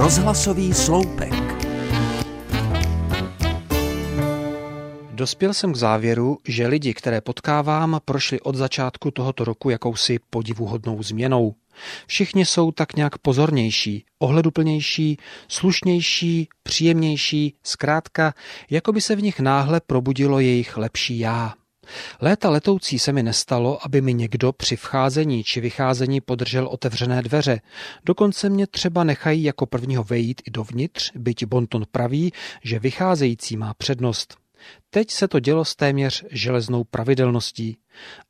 Rozhlasový sloupek. Dospěl jsem k závěru, že lidi, které potkávám, prošli od začátku tohoto roku jakousi podivuhodnou změnou. Všichni jsou tak nějak pozornější, ohleduplnější, slušnější, příjemnější, zkrátka, jako by se v nich náhle probudilo jejich lepší já. Léta letoucí se mi nestalo, aby mi někdo při vcházení či vycházení podržel otevřené dveře. Dokonce mě třeba nechají jako prvního vejít i dovnitř, byť Bonton praví, že vycházející má přednost. Teď se to dělo s téměř železnou pravidelností.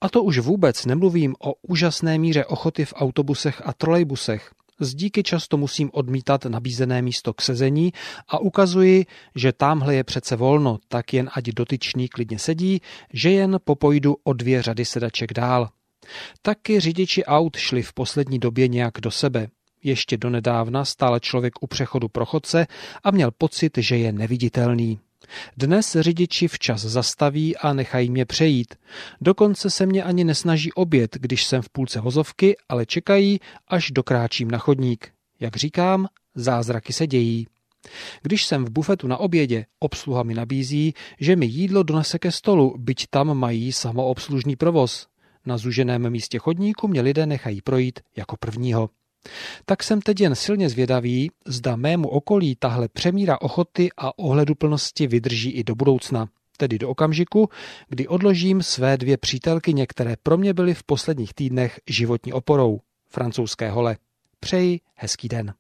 A to už vůbec nemluvím o úžasné míře ochoty v autobusech a trolejbusech. Z díky často musím odmítat nabízené místo k sezení a ukazuji, že tamhle je přece volno, tak jen ať dotyčný klidně sedí, že jen popojdu o dvě řady sedaček dál. Taky řidiči aut šli v poslední době nějak do sebe. Ještě donedávna stál člověk u přechodu pro chodce a měl pocit, že je neviditelný. Dnes řidiči včas zastaví a nechají mě přejít. Dokonce se mě ani nesnaží obět, když jsem v půlce vozovky, ale čekají, až dokráčím na chodník. Jak říkám, zázraky se dějí. Když jsem v bufetu na obědě, obsluha mi nabízí, že mi jídlo donese ke stolu, byť tam mají samoobslužný provoz. Na zuženém místě chodníku mě lidé nechají projít jako prvního. Tak jsem teď jen silně zvědavý, zda mému okolí tahle přemíra ochoty a ohleduplnosti vydrží i do budoucna, tedy do okamžiku, kdy odložím své dvě přítelky, které pro mě byly v posledních týdnech životní oporou, francouzské hole. Přeji hezký den.